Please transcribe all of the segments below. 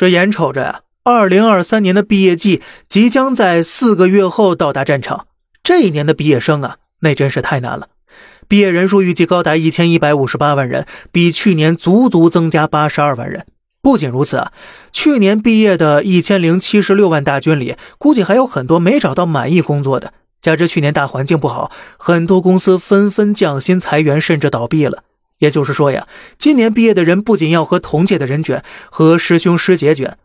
这眼瞅着呀，二零二三年的毕业季即将在四个月后到达战场，这一年的毕业生啊，那真是太难了。毕业人数预计高达一千一百五十八万人，比去年足足增加八十二万人。不仅如此啊，去年毕业的一千零七十六万大军里，估计还有很多没找到满意工作的。加之去年大环境不好，很多公司纷纷降薪裁员，甚至倒闭了。也就是说呀，今年毕业的人不仅要和同届的人卷，和师兄师姐卷，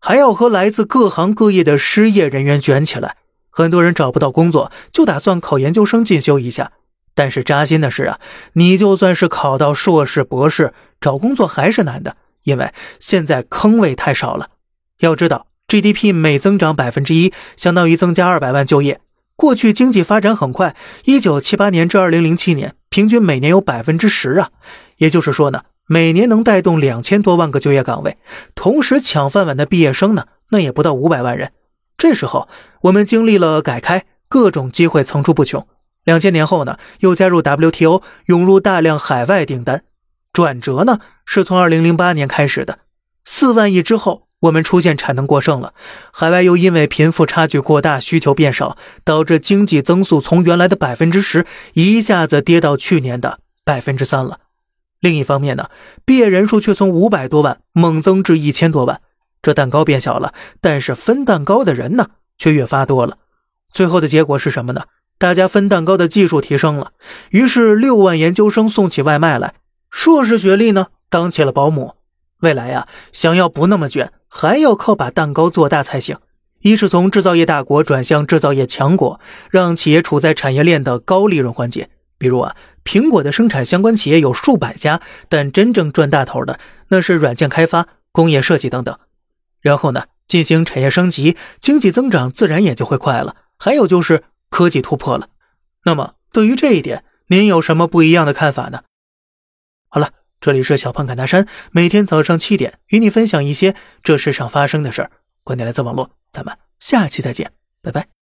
还要和来自各行各业的失业人员卷起来。很多人找不到工作，就打算考研究生进修一下。但是扎心的是啊，你就算是考到硕士、博士，找工作还是难的，因为现在坑位太少了。要知道，GDP 每增长百分之一，相当于增加二百万就业。过去经济发展很快，一九七八年至二零零七年，平均每年有百分之十啊，也就是说呢，每年能带动两千多万个就业岗位。同时，抢饭碗的毕业生呢，那也不到五百万人。这时候，我们经历了改开，各种机会层出不穷。两千年后呢，又加入 WTO，涌入大量海外订单。转折呢，是从二零零八年开始的，四万亿之后。我们出现产能过剩了，海外又因为贫富差距过大，需求变少，导致经济增速从原来的百分之十一下子跌到去年的百分之三了。另一方面呢，毕业人数却从五百多万猛增至一千多万，这蛋糕变小了，但是分蛋糕的人呢却越发多了。最后的结果是什么呢？大家分蛋糕的技术提升了，于是六万研究生送起外卖来，硕士学历呢当起了保姆。未来呀，想要不那么卷。还要靠把蛋糕做大才行。一是从制造业大国转向制造业强国，让企业处在产业链的高利润环节。比如啊，苹果的生产相关企业有数百家，但真正赚大头的那是软件开发、工业设计等等。然后呢，进行产业升级，经济增长自然也就会快了。还有就是科技突破了。那么对于这一点，您有什么不一样的看法呢？好了。这里是小胖侃大山，每天早上七点与你分享一些这世上发生的事儿。观点来自网络，咱们下期再见，拜拜。